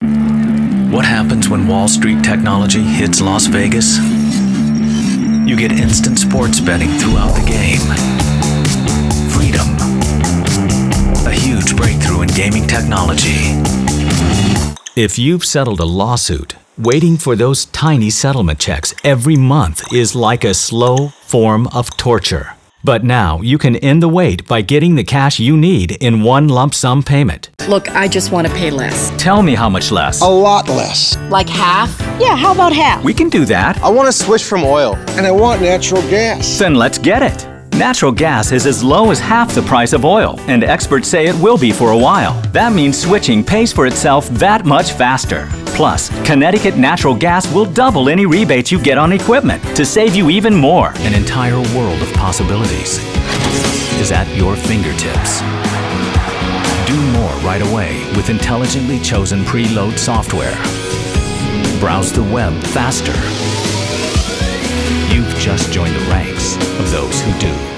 What happens when Wall Street technology hits Las Vegas? You get instant sports betting throughout the game. Freedom. A huge breakthrough in gaming technology. If you've settled a lawsuit, waiting for those tiny settlement checks every month is like a slow form of torture. But now you can end the wait by getting the cash you need in one lump sum payment. Look, I just want to pay less. Tell me how much less. A lot less. Like half? Yeah, how about half? We can do that. I want to switch from oil, and I want natural gas. Then let's get it. Natural gas is as low as half the price of oil, and experts say it will be for a while. That means switching pays for itself that much faster. Plus, Connecticut Natural Gas will double any rebates you get on equipment to save you even more. An entire world of possibilities is at your fingertips. Do more right away with intelligently chosen preload software. Browse the web faster. You've just joined the ranks of those who do.